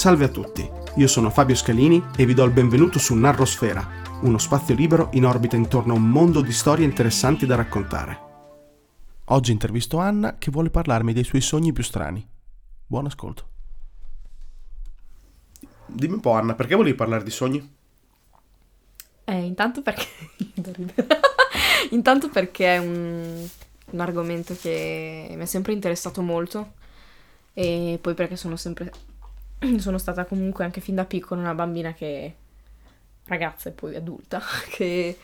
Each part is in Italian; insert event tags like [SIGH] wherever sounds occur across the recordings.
Salve a tutti, io sono Fabio Scalini e vi do il benvenuto su Narrosfera, uno spazio libero in orbita intorno a un mondo di storie interessanti da raccontare. Oggi intervisto Anna che vuole parlarmi dei suoi sogni più strani. Buon ascolto. Dimmi un po' Anna, perché volevi parlare di sogni? Eh, intanto perché... [LAUGHS] [LAUGHS] intanto perché è un, un argomento che mi è sempre interessato molto e poi perché sono sempre [CLEARS THROAT] sono stata comunque anche fin da piccola una bambina che ragazza e poi adulta [LAUGHS] che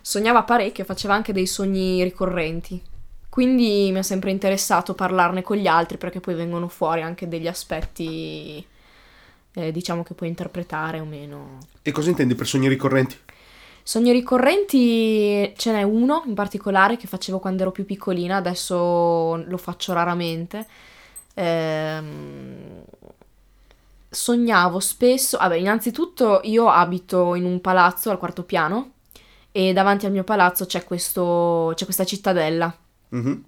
sognava parecchio, faceva anche dei sogni ricorrenti. Quindi mi ha sempre interessato parlarne con gli altri perché poi vengono fuori anche degli aspetti eh, diciamo che puoi interpretare o meno. E cosa intendi per sogni ricorrenti? Sogni ricorrenti ce n'è uno in particolare che facevo quando ero più piccolina, adesso lo faccio raramente. Ehm, sognavo spesso, vabbè, innanzitutto io abito in un palazzo al quarto piano e davanti al mio palazzo c'è, questo, c'è questa cittadella. Mm-hmm.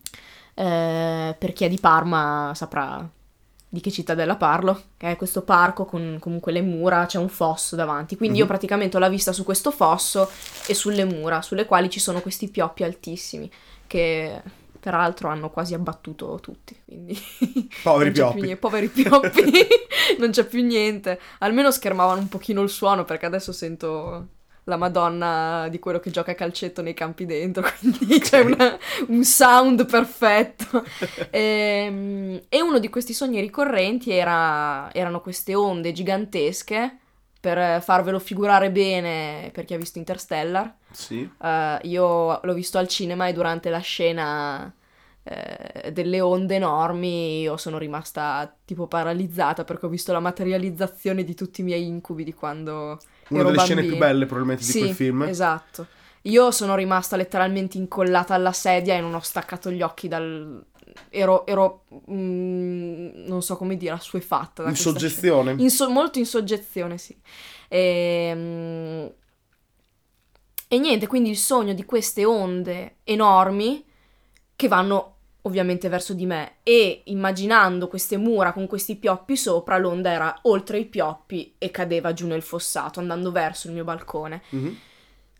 Eh, per chi è di Parma saprà di che cittadella parlo, che è questo parco con comunque le mura, c'è un fosso davanti, quindi mm-hmm. io praticamente ho la vista su questo fosso e sulle mura, sulle quali ci sono questi pioppi altissimi che peraltro hanno quasi abbattuto tutti, quindi... Poveri [LAUGHS] pioppi. Più, poveri pioppi, [LAUGHS] [LAUGHS] non c'è più niente. Almeno schermavano un pochino il suono perché adesso sento la Madonna di quello che gioca a calcetto nei campi dentro, quindi c'è una, un sound perfetto. e, ehm, e, uno di questi sogni ricorrenti era, erano queste onde gigantesche per farvelo figurare bene per chi ha visto Interstellar. Sì. Uh, io l'ho visto al cinema e durante la scena uh, delle onde enormi io sono rimasta tipo paralizzata perché ho visto la materializzazione di tutti i miei incubi di quando Una ero delle bambina. scene più belle probabilmente sì, di quel film. esatto. Io sono rimasta letteralmente incollata alla sedia e non ho staccato gli occhi dal, ero, ero mm, non so come dire, assuefatta. in soggezione? In so- molto in soggezione, sì. E, mm, e niente, quindi il sogno di queste onde enormi che vanno ovviamente verso di me e immaginando queste mura con questi pioppi sopra, l'onda era oltre i pioppi e cadeva giù nel fossato andando verso il mio balcone. Mm-hmm.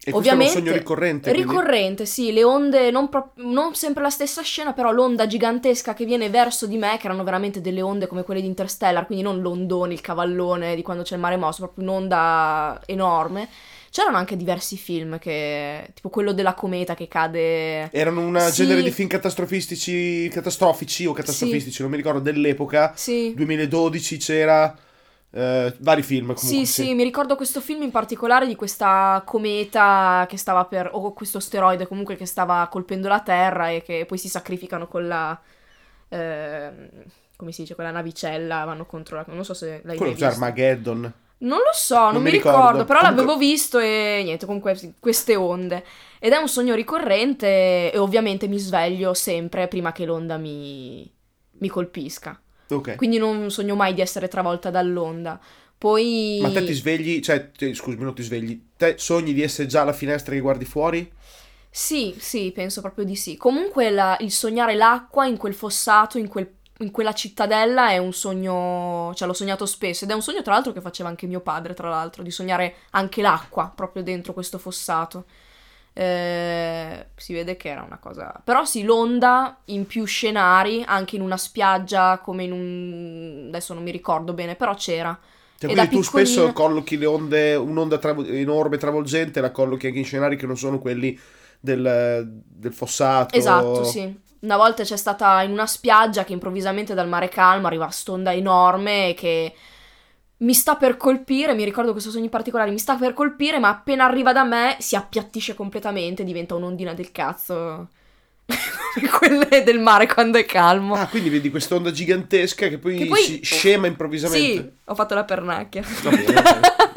E Ovviamente, è un sogno ricorrente. Quindi... Ricorrente, sì, le onde, non, pro- non, sempre la stessa scena, però l'onda gigantesca che viene verso di me, che erano veramente delle onde come quelle di Interstellar, quindi non l'ondone, il cavallone di quando c'è il mare mosso, proprio un'onda enorme. C'erano anche diversi film che, tipo quello della cometa che cade. Erano un sì. genere di film catastrofistici, catastrofici o catastrofistici, sì. non mi ricordo, dell'epoca. Sì. 2012 c'era Uh, vari film comunque. Sì, sì, sì, mi ricordo questo film in particolare di questa cometa che stava per. o questo asteroide comunque che stava colpendo la Terra e che poi si sacrificano con la. Eh, come si dice, quella navicella, vanno contro la. non so se l'hai Quello visto. Armageddon. Non lo so, non, non mi ricordo, ricordo però comunque... l'avevo visto e niente, comunque queste onde. Ed è un sogno ricorrente e ovviamente mi sveglio sempre prima che l'onda mi, mi colpisca. Okay. Quindi non sogno mai di essere travolta dall'onda. Poi... Ma te ti svegli, cioè, te, scusami, non ti svegli, te sogni di essere già alla finestra che guardi fuori? Sì, sì, penso proprio di sì. Comunque la, il sognare l'acqua in quel fossato, in, quel, in quella cittadella è un sogno, cioè l'ho sognato spesso ed è un sogno tra l'altro che faceva anche mio padre, tra l'altro, di sognare anche l'acqua proprio dentro questo fossato. Eh, si vede che era una cosa. Però sì, l'onda in più scenari, anche in una spiaggia, come in un. adesso non mi ricordo bene, però c'era. Cioè, quindi tu piccolina... spesso collochi le onde, un'onda trav- enorme travolgente, la collochi anche in scenari che non sono quelli del, del fossato. Esatto, sì. Una volta c'è stata in una spiaggia che improvvisamente dal mare calmo arriva quest'onda enorme che mi sta per colpire, mi ricordo questo sogno in particolare, mi sta per colpire, ma appena arriva da me si appiattisce completamente, diventa un'ondina del cazzo. [LAUGHS] quelle del mare quando è calmo. Ah, quindi vedi quest'onda gigantesca che poi, che poi... si scema improvvisamente. Sì, ho fatto la pernacchia. Va bene,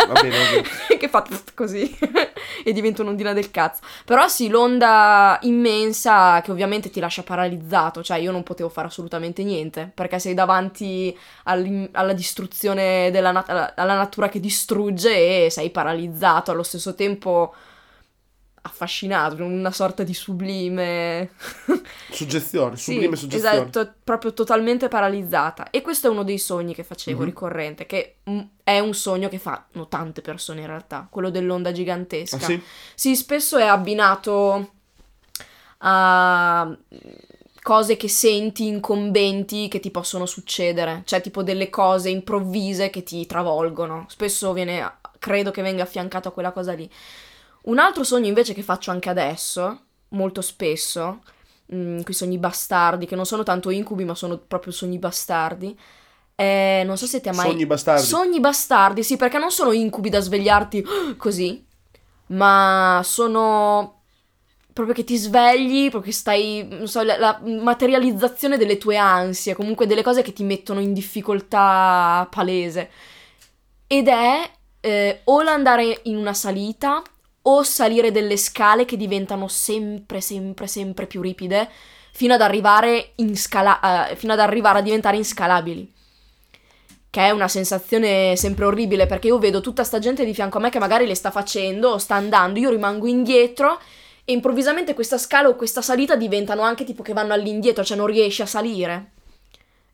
va bene, va bene. [LAUGHS] che fa così [LAUGHS] e diventa un'ondina del cazzo. Però sì, l'onda immensa che ovviamente ti lascia paralizzato, cioè io non potevo fare assolutamente niente, perché sei davanti alla distruzione della nat- alla natura che distrugge e sei paralizzato allo stesso tempo affascinato, una sorta di sublime [LAUGHS] suggezione, sublime sì, suggezione. Esatto, proprio totalmente paralizzata. E questo è uno dei sogni che facevo mm-hmm. ricorrente, che mm, è un sogno che fanno tante persone in realtà, quello dell'onda gigantesca. Ah, sì? sì, spesso è abbinato a cose che senti incombenti che ti possono succedere, cioè tipo delle cose improvvise che ti travolgono. Spesso viene, credo che venga affiancato a quella cosa lì. Un altro sogno invece che faccio anche adesso, molto spesso, mh, mm, quei sogni bastardi, che non sono tanto incubi ma sono proprio sogni bastardi, eh, non so se ti ha mai... Sogni bastardi. Sogni bastardi, sì, perché non sono incubi da svegliarti [GASPS] così, ma sono proprio che ti svegli, proprio che stai, non so, la, la, materializzazione delle tue ansie, comunque delle cose che ti mettono in difficoltà palese. Ed è eh, o l'andare in una salita o salire delle scale che diventano sempre, sempre, sempre più ripide fino ad arrivare, scala- uh, fino ad arrivare a diventare inscalabili. Che è una sensazione sempre orribile perché io vedo tutta sta gente di fianco a me che magari le sta facendo o sta andando, io rimango indietro e improvvisamente questa scala o questa salita diventano anche tipo che vanno all'indietro, cioè non riesci a salire.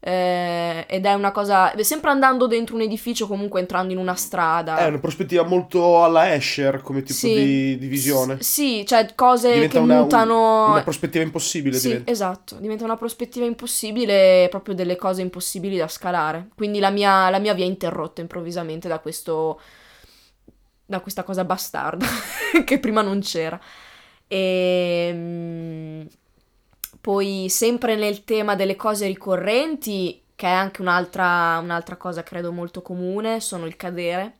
Eh, ed è una cosa. Sempre andando dentro un edificio, comunque entrando in una strada. È una prospettiva molto alla Escher come tipo sì. di, di, visione. S- sì, cioè cose diventa che una, mutano. Un, una prospettiva impossibile. Sì, diventa. esatto. Diventa una prospettiva impossibile, proprio delle cose impossibili da scalare. Quindi la mia, la mia via è interrotta improvvisamente da questo. da questa cosa bastarda [LAUGHS] che prima non c'era. E ehm, poi sempre nel tema delle cose ricorrenti, che è anche un'altra, un'altra cosa credo molto comune, sono il cadere.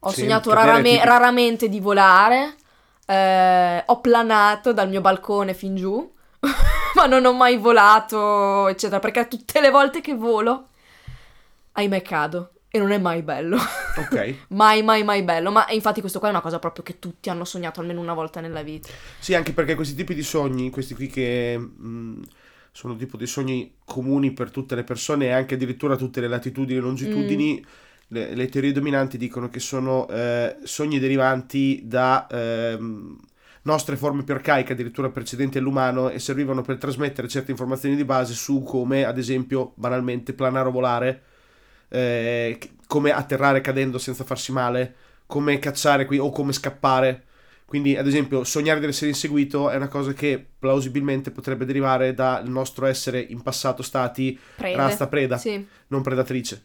Ho sì, sognato rarame- tipo... raramente di volare, eh, ho planato dal mio balcone fin giù, [LAUGHS] ma non ho mai volato, eccetera, perché tutte le volte che volo, ahimè cado e non è mai bello. Ok. [LAUGHS] mai, mai, mai bello. Ma infatti questo qua è una cosa proprio che tutti hanno sognato almeno una volta nella vita. Sì, anche perché questi tipi di sogni, questi qui che mh, sono tipo dei sogni comuni per tutte le persone e anche addirittura tutte le latitudini e longitudini, mm. le, le, teorie dominanti dicono che sono eh, sogni derivanti da... Eh, nostre forme più arcaiche, addirittura precedenti all'umano, e servivano per trasmettere certe informazioni di base su come, ad esempio, banalmente, planare o volare, eh, come atterrare cadendo senza farsi male, come cacciare qui o come scappare. Quindi, ad esempio, sognare di essere inseguito è una cosa che plausibilmente potrebbe derivare dal nostro essere in passato stati Prede. rasta preda, sì. non predatrice.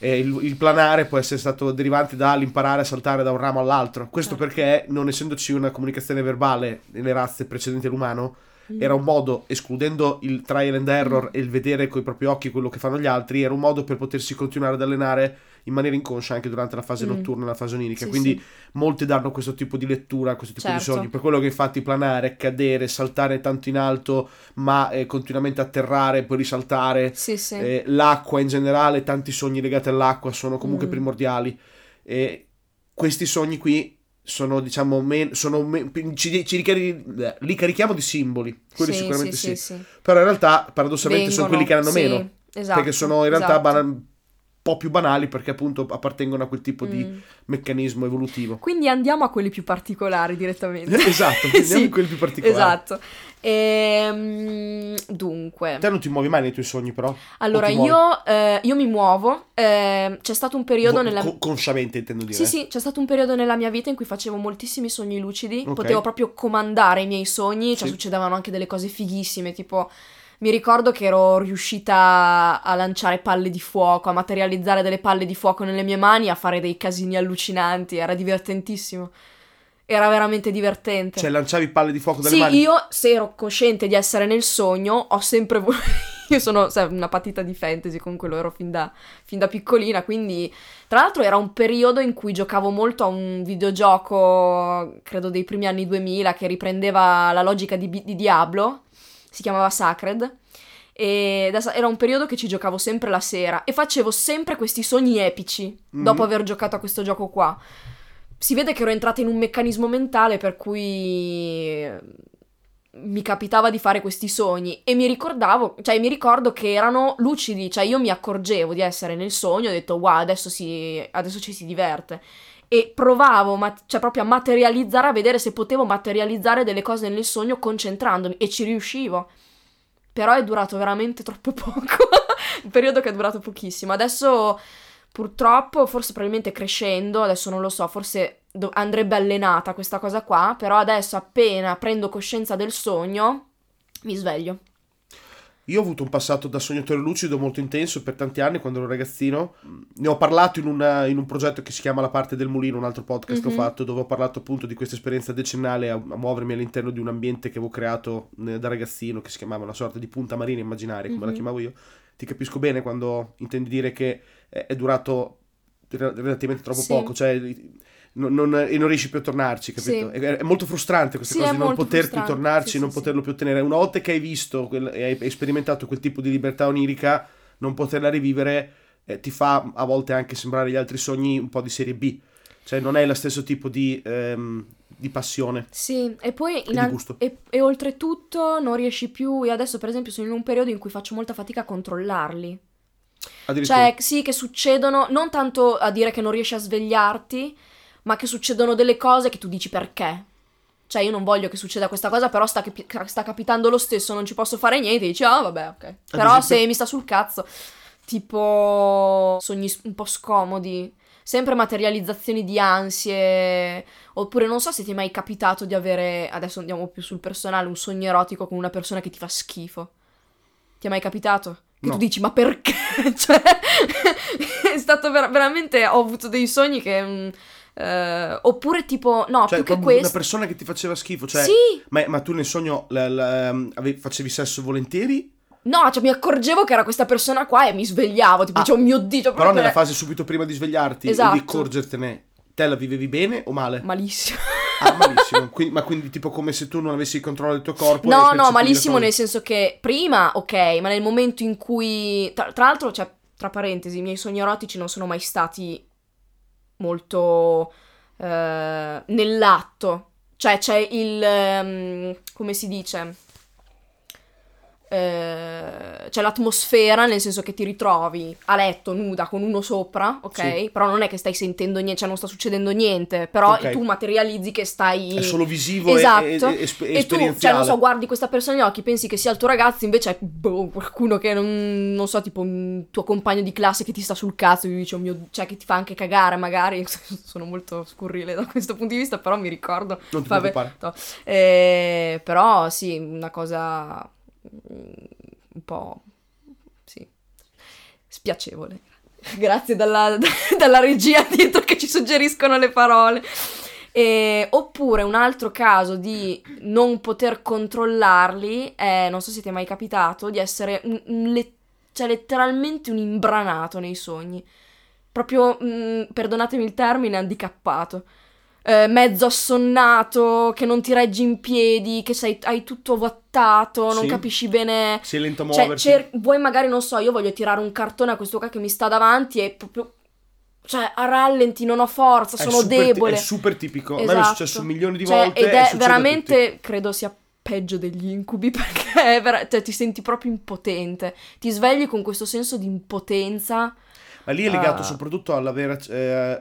Il, il, planare può essere stato derivante dall'imparare a saltare da un ramo all'altro. Questo certo. perché, non essendoci una comunicazione verbale nelle razze precedenti all'umano, Mm. Era un modo, escludendo il trial and error mm. e il vedere con i propri occhi quello che fanno gli altri, era un modo per potersi continuare ad allenare in maniera inconscia anche durante la fase mm. notturna e la fase onirica. Sì, Quindi sì. molti danno questo tipo di lettura, questo tipo certo. di sogni. Per quello che infatti planare, cadere, saltare tanto in alto, ma eh, continuamente atterrare, poi risaltare. Sì. Eh, l'acqua in generale, tanti sogni legati all'acqua sono comunque mm. primordiali. E questi sogni qui sono diciamo men- sono men- ci, ci ricari- li carichiamo di simboli quelli sì, sicuramente sì, sì. sì, però in realtà paradossalmente Vengono, sono quelli che hanno meno esatto, perché sono in realtà esatto. ban- po' più banali perché appunto appartengono a quel tipo mm. di meccanismo evolutivo. Quindi andiamo a quelli più particolari direttamente. [LAUGHS] esatto, [LAUGHS] andiamo sì, a quelli più particolari. Esatto. Ehm, dunque. Te non ti muovi mai nei tuoi sogni però? Allora io, eh, io, mi muovo, eh, c'è stato un periodo Vo- nella... Con- consciamente intendo dire. Sì sì, c'è stato un periodo nella mia vita in cui facevo moltissimi sogni lucidi, okay. potevo proprio comandare i miei sogni, cioè sì. succedevano anche delle cose fighissime, tipo mi ricordo che ero riuscita a lanciare palle di fuoco, a materializzare delle palle di fuoco nelle mie mani, a fare dei casini allucinanti, era divertentissimo. Era veramente divertente. Cioè, lanciavi palle di fuoco dalle sì, mani? Sì, io, se ero cosciente di essere nel sogno, ho sempre voluto... [LAUGHS] io sono sai, una patita di fantasy, comunque lo ero fin da, fin da piccolina, quindi... Tra l'altro era un periodo in cui giocavo molto a un videogioco, credo dei primi anni 2000, che riprendeva la logica di, di Diablo si chiamava Sacred. E era un periodo che ci giocavo sempre la sera e facevo sempre questi sogni epici mm-hmm. dopo aver giocato a questo gioco qua. Si vede che ero entrata in un meccanismo mentale per cui mi capitava di fare questi sogni e mi ricordavo, cioè mi ricordo che erano lucidi, cioè io mi accorgevo di essere nel sogno ho detto wow adesso, si, adesso ci si diverte e provavo, ma- cioè proprio a materializzare, a vedere se potevo materializzare delle cose nel sogno concentrandomi e ci riuscivo. Però è durato veramente troppo [LAUGHS] poco, il periodo che è durato pochissimo. Adesso purtroppo, forse probabilmente crescendo, adesso non lo so, forse do- andrebbe allenata questa cosa qua, però adesso appena prendo coscienza del sogno, mi sveglio. Io ho avuto un passato da sognatore lucido molto intenso per tanti anni quando ero ragazzino. Ne ho parlato in, una, in un progetto che si chiama La parte del mulino, un altro podcast mm-hmm. che ho mhm. fatto, dove ho parlato appunto di questa esperienza decennale a, a, muovermi all'interno di un ambiente che avevo creato eh, da ragazzino, che si chiamava una sorta di punta marina immaginaria, come mm-hmm. la mhm. chiamavo io. Ti capisco bene quando intendi dire che è, è durato relativamente troppo sì. poco, cioè non, non, e non riesci più a tornarci, capito? Sì. È, è, molto frustrante questa sì, cosa di non poter più tornarci, sì, non poterlo più ottenere. Una volta che hai visto quel, e hai sperimentato quel tipo di libertà onirica, non poterla rivivere eh, ti fa a volte anche sembrare gli altri sogni un po' di serie B. Cioè non è lo stesso tipo di, ehm, di passione. Sì, e poi e, al- e, e oltretutto non riesci più, io adesso per esempio sono in un periodo in cui faccio molta fatica a controllarli. Cioè, sì, che succedono, non tanto a dire che non riesci a svegliarti, ma che succedono delle cose che tu dici perché. Cioè, io non voglio che succeda questa cosa, però sta, capi- sta capitando lo stesso, non ci posso fare niente. Dici, ah, oh, vabbè, ok. Però esempio... se mi sta sul cazzo, tipo sogni un po' scomodi, sempre materializzazioni di ansie, oppure non so se ti è mai capitato di avere, adesso andiamo più sul personale, un sogno erotico con una persona che ti fa schifo. Ti è mai capitato? Che no. tu dici, ma perché? [LAUGHS] cioè, [LAUGHS] è stato ver- veramente, ho avuto dei sogni che... Mh, mm, Uh, oppure tipo, no, cioè, più che questo... Una persona che ti faceva schifo, cioè... Sì! Ma, ma tu nel sogno la, la, avevi, facevi sesso volentieri? No, cioè mi accorgevo che era questa persona qua e mi svegliavo, tipo, ah, dicevo, oh mio Dio... Cioè, però nella fase subito prima di svegliarti esatto. e di accorgertene, te la vivevi bene o male? Malissimo. Ah, malissimo. Quindi, ma quindi tipo come se tu non avessi il controllo del tuo corpo? No, no, malissimo nel senso che prima, ok, ma nel momento in cui... Tra, tra l'altro, cioè, tra parentesi, i miei sogni erotici non sono mai stati molto eh, nell'atto. Cioè c'è il... Um, come si dice? Eh, c'è l'atmosfera, nel senso che ti ritrovi a letto nuda con uno sopra, ok? Sì. Però non è che stai sentendo niente, cioè non sta succedendo niente, però okay. tu materializzi che stai... È solo visivo esatto. e, e, e, e tu, cioè non so, guardi questa persona negli occhi, pensi che sia il tuo ragazzo, invece è boh, qualcuno che non, non, so, tipo un tuo compagno di classe che ti sta sul cazzo e dice, oh mio, cioè che ti fa anche cagare magari, [LAUGHS] sono molto scurrile da questo punto di vista, però mi ricordo... Non ti preoccupare. No. Eh, però sì, una cosa un po' sì, spiacevole. [LAUGHS] Grazie dalla, [LAUGHS] dalla regia dietro che ci suggeriscono le parole. E, oppure un altro caso di non poter controllarli è, non so se ti è mai capitato, di essere un, un le, cioè letteralmente un imbranato nei sogni. Proprio, mh, mm, perdonatemi il termine, handicappato eh, mezzo assonnato, che non ti reggi in piedi, che sei, hai tutto vattato, non sì. capisci bene. Sei lento a cioè, muoversi. Cer- vuoi magari, non so, io voglio tirare un cartone a questo qua che mi sta davanti e proprio... Cioè, a rallenti, non ho forza, è sono debole. T- è super tipico. Esatto. A me è successo esatto. milioni di cioè, volte. Ed è veramente, credo sia peggio degli incubi [LAUGHS] perché vera- cioè, ti senti proprio impotente. Ti svegli con questo senso di impotenza. Ma lì è legato uh... soprattutto all'avere eh,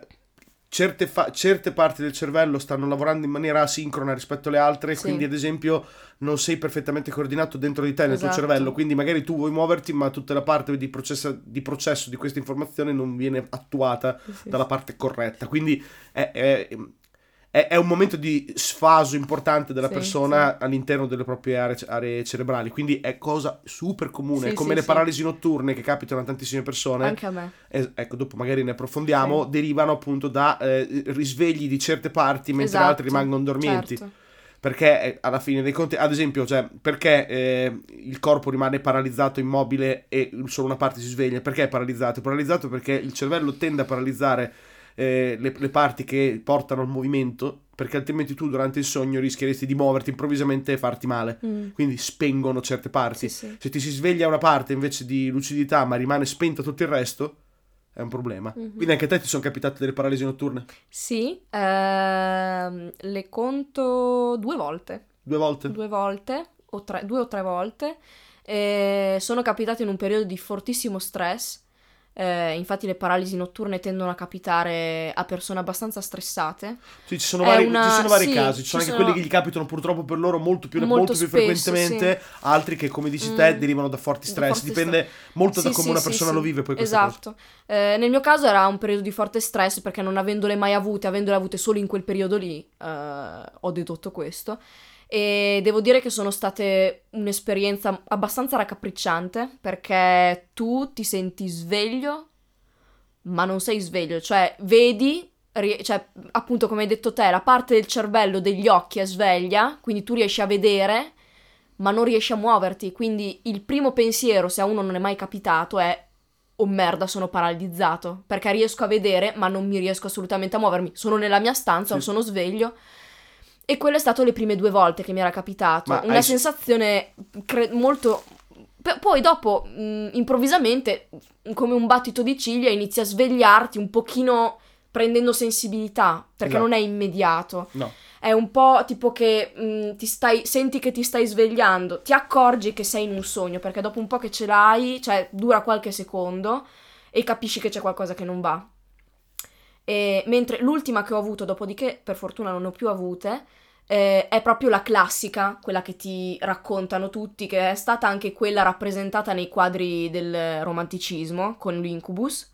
certe, fa- certe, parti del cervello stanno lavorando in maniera asincrona rispetto alle altre, sì. quindi ad esempio non sei perfettamente coordinato dentro di te, nel esatto. tuo cervello, quindi magari tu vuoi muoverti ma tutta la parte di, processa- di processo di questa informazione non viene attuata sì. dalla parte corretta, quindi è, è, è, è, un momento di sfaso importante della sì, persona sì. all'interno delle proprie aree, aree, cerebrali, quindi è cosa super comune, sì, come le paralisi notturne che capitano a tantissime persone. Anche a me. Eh, ecco, dopo magari ne approfondiamo, derivano appunto da eh, risvegli di certe parti mentre esatto, altre rimangono dormienti. Certo. Perché eh, alla fine dei conti, ad esempio, cioè, perché eh, il corpo rimane paralizzato, immobile e solo una parte si sveglia? Perché è paralizzato? È paralizzato perché il cervello tende a paralizzare eh, le, le, parti che portano al movimento, perché altrimenti tu durante il sogno rischieresti di muoverti improvvisamente e farti male. Mm. Quindi spengono certe parti. Sì, sì. Se ti si sveglia una parte invece di lucidità, ma rimane spenta tutto il resto, è un problema. Mm-hmm. Quindi anche a te ti sono capitate delle paralisi notturne? Sì, ehm, le conto due volte. Due volte? Due volte, o tre, due o tre volte. E sono capitate in un periodo di fortissimo stress Eh, infatti le paralisi notturne tendono a capitare a persone abbastanza stressate. Sì, ci sono vari, una... ci sono vari sì, casi, ci sono anche sono... quelli che gli capitano purtroppo per loro molto più, molto molto più spesso, frequentemente, sì. altri che come dici te Mm. derivano da forti Da stress, forti dipende stress. molto da Sì, come sì, una persona lo vive poi. Esatto. Eh, nel mio caso era un periodo di forte stress perché non avendole mai avute, avendole avute solo in quel periodo lì, eh, ho dedotto questo. E devo dire che sono state un'esperienza abbastanza raccapricciante perché tu ti senti sveglio, ma non sei sveglio, cioè vedi, ri- cioè appunto come hai detto te, la parte del cervello degli occhi è sveglia, quindi tu riesci a vedere, ma non riesci a muoverti. Quindi il primo pensiero, se a uno non è mai capitato, è oh merda, sono paralizzato, perché riesco a vedere, ma non mi riesco assolutamente a muovermi. Sono nella mia stanza, Sì. sono sveglio. E quello è stato le prime due volte che mi era capitato. Ma Una hai- sensazione cre- molto... P- poi dopo, mh, improvvisamente, come un battito di ciglia, inizi a svegliarti un pochino prendendo sensibilità, perché Esatto. non è immediato. No, È un po' tipo che mh, ti stai, senti che ti stai svegliando, ti accorgi che sei in un sogno, perché dopo un po' che ce l'hai, cioè dura qualche secondo e capisci che c'è qualcosa che non va. E, mentre l'ultima che ho avuto, dopodiché per fortuna non ne ho più avute, eh, è proprio la classica, quella che ti raccontano tutti, che è stata anche quella rappresentata nei quadri del romanticismo con l'Incubus.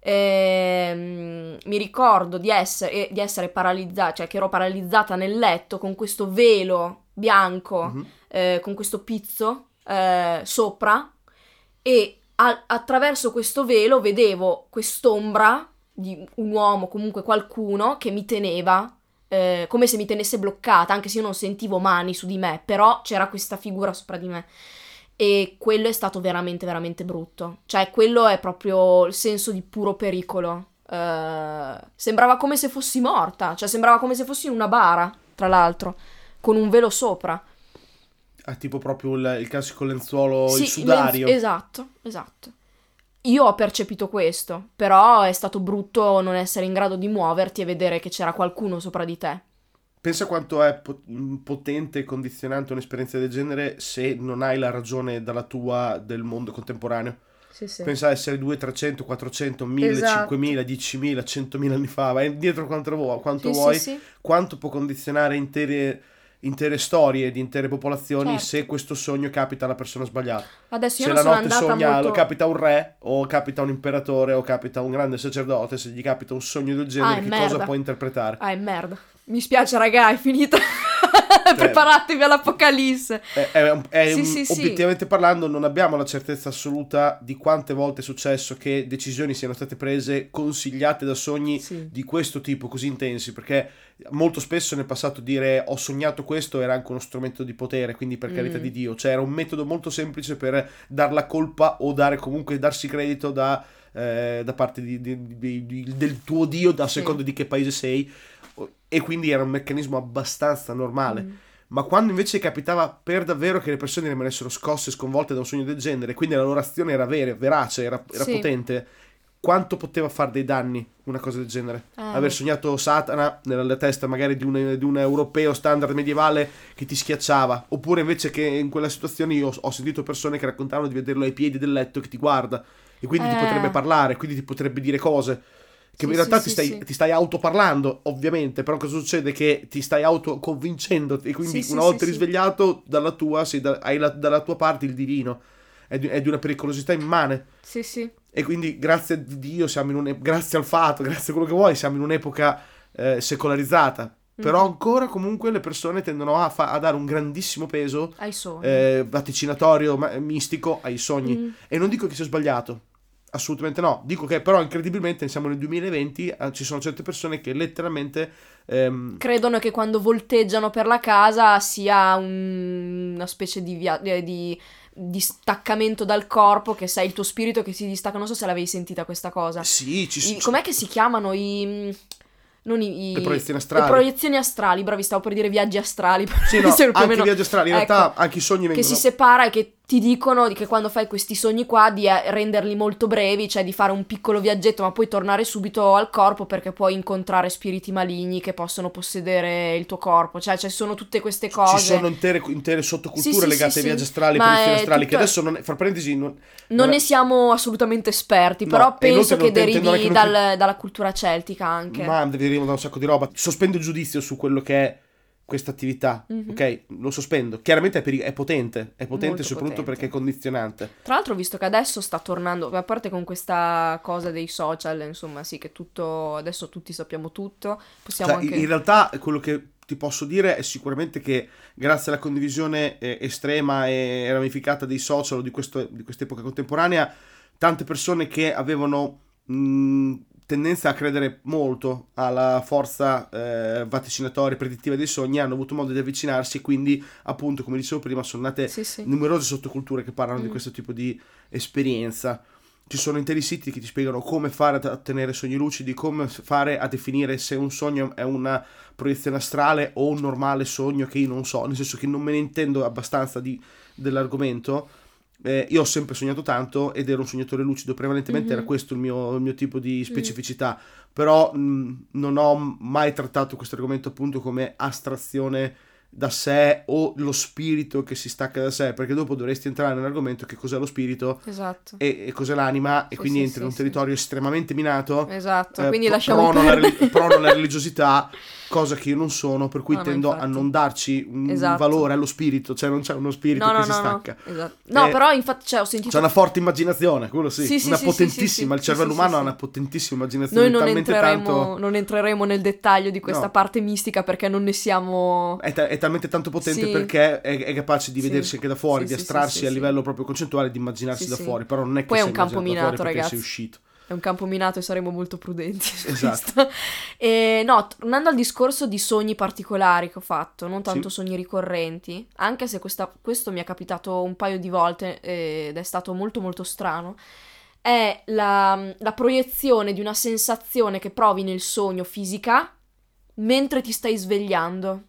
Ehm, mi ricordo di essere, di essere paralizzata, cioè che ero paralizzata nel letto con questo velo bianco, Mhm. eh, con questo pizzo eh, sopra e a- attraverso questo velo vedevo quest'ombra di un uomo, comunque qualcuno che mi teneva eh, come se mi tenesse bloccata, anche se io non sentivo mani su di me, però c'era questa figura sopra di me. E quello è stato veramente, veramente brutto. Cioè, quello è proprio il senso di puro pericolo. Eh, sembrava come se fossi morta, cioè sembrava come se fossi in una bara, tra l'altro, con un velo sopra. è tipo proprio il, il classico lenzuolo, Sì, il sudario. lenz- esatto, esatto. Io ho percepito questo, però è stato brutto non essere in grado di muoverti e vedere che c'era qualcuno sopra di te. Pensa quanto è po- potente e condizionante un'esperienza del genere se non hai la ragione dalla tua del mondo contemporaneo. Sì, sì. Pensa a essere 200, 300, 400, 1000, Esatto. 5000, 10.000, 100.000 anni fa, vai indietro quanto, vuoi, quanto Sì, vuoi, sì, sì. quanto può condizionare intere, intere storie di intere popolazioni Certo. se questo sogno capita alla persona sbagliata. Adesso io Se la notte sogna, molto... capita un re, o capita un imperatore, o capita un grande sacerdote, se gli capita un sogno del genere, Ah, che merda. cosa può interpretare? Ah, è merda. Mi spiace, raga, è finita. Preparatevi all'apocalisse. È, è un- è Sì, un- sì, sì. obiettivamente parlando, non abbiamo la certezza assoluta di quante volte è successo che decisioni siano state prese consigliate da sogni Sì. di questo tipo così intensi, perché molto spesso nel passato dire ho sognato questo era anche uno strumento di potere, quindi per carità Mm. di Dio, cioè era un metodo molto semplice per dar la colpa o dare comunque darsi credito da, eh, da parte di- di- di- del tuo Dio, a Sì. seconda di che paese sei, e quindi era un meccanismo abbastanza normale. Mm. Ma quando invece capitava per davvero che le persone rimanessero scosse, sconvolte da un sogno del genere, quindi la loro azione era vera, verace, era, era Sì. potente, quanto poteva fare dei danni una cosa del genere? Eh, Aver sognato Satana nella testa magari di un, di un europeo standard medievale che ti schiacciava, oppure invece che in quella situazione io ho, sentito persone che raccontavano di vederlo ai piedi del letto che ti guarda e quindi ti Eh. potrebbe parlare, quindi ti potrebbe dire cose. Che Sì, in realtà sì, ti, stai, sì. ti stai autoparlando, ovviamente, però cosa succede? Che ti stai autoconvincendo e quindi una volta risvegliato dalla tua, da- hai la- dalla tua parte il divino. È di, è di una pericolosità immane. Sì, sì. E quindi grazie a Dio siamo in un, grazie al fatto, grazie a quello che vuoi, siamo in un'epoca eh, secolarizzata. Però Mhm. ancora comunque le persone tendono a, fa- a dare un grandissimo peso Hai sogni. eh, vaticinatorio, ma- mistico ai sogni. Mm. E non dico che sia sbagliato, assolutamente no. Dico che però incredibilmente siamo nel 2020, eh, ci sono certe persone che letteralmente... ehm, Credono che quando volteggiano per la casa sia un- una specie di, via- eh, di distaccamento dal corpo, che sei il tuo spirito che si distacca. Non so se l'avevi sentita questa cosa. sì, ci sono... com'è che si chiamano i... Non i, i- Le proiezioni astrali. Le proiezioni astrali, bravi, stavo per dire viaggi astrali. [LAUGHS] Sì, no, anche meno- i viaggi astrali, in Ecco, realtà anche i sogni Che vengono... si separa e che ti dicono che quando fai questi sogni qua di eh, renderli molto brevi, cioè di fare un piccolo viaggetto ma poi tornare subito al corpo perché puoi incontrare spiriti maligni che possono possedere il tuo corpo, cioè ci sono tutte queste cose. Ci sono intere, intere sottoculture sì, legate sì, ai viaggi astrali, ai periferie astrali, tutto... che adesso, non, fra parentesi... Non, non, non ne siamo assolutamente esperti, no, però penso che derivi dal, dalla cultura celtica anche. Ma deriva da un sacco di roba. Sospendo il giudizio su quello che è questa attività, mm-hmm. ok? Lo sospendo. Chiaramente è, peri- è potente, è potente Molto soprattutto potente. perché è condizionante. Tra l'altro, visto che adesso sta tornando, a parte con questa cosa dei social, insomma, sì, che tutto, adesso tutti sappiamo tutto, possiamo cioè, anche... In realtà, quello che ti posso dire è sicuramente che grazie alla condivisione eh, estrema e ramificata dei social di, questo, di quest'epoca contemporanea, tante persone che avevano... Mh, tendenza a credere molto alla forza eh, vaticinatoria predittiva dei sogni hanno avuto modo di avvicinarsi quindi appunto come dicevo prima sono nate sì, sì. numerose sottoculture che parlano mm. di questo tipo di esperienza ci sono interi siti che ti spiegano come fare ad ottenere sogni lucidi, come fare a definire se un sogno è una proiezione astrale o un normale sogno che io non so, nel senso che non me ne intendo abbastanza di, dell'argomento eh, io ho sempre sognato tanto ed ero un sognatore lucido, prevalentemente mm-hmm. era questo il mio, il mio tipo di specificità, mm. però mh, non ho mai trattato questo argomento appunto come astrazione da sé o lo spirito che si stacca da sé, perché dopo dovresti entrare nell'argomento che cos'è lo spirito esatto. e, e, cos'è l'anima, sì, e quindi sì, entri sì, in un territorio estremamente minato, esatto, eh, quindi lasciamo prono, la, prono la religiosità [LAUGHS] cosa che io non sono, per cui no, tendo no, a non darci un esatto. valore allo spirito, cioè non c'è uno spirito no, che si stacca. Esatto. No, eh, però infatti cioè, ho sentito... C'è una forte immaginazione, quello sì, sì, sì una sì, potentissima, il cervello umano ha una potentissima immaginazione. Noi non entreremo, tanto... non entreremo, nel dettaglio di questa parte mistica perché non ne siamo... È, t- è talmente tanto potente perché è, è, capace di vedersi anche da fuori, di astrarsi a livello proprio concettuale, di immaginarsi da fuori, però non è che Poi è un campo minato, ragazzi. sei uscito. È un campo minato e saremo molto prudenti. [LAUGHS] Esatto. e, no, tornando al discorso di sogni particolari che ho fatto, non tanto sì. sogni ricorrenti, anche se questa, questo mi è capitato un paio di volte ed è stato molto molto strano, è la, la proiezione di una sensazione che provi nel sogno fisica mentre ti stai svegliando.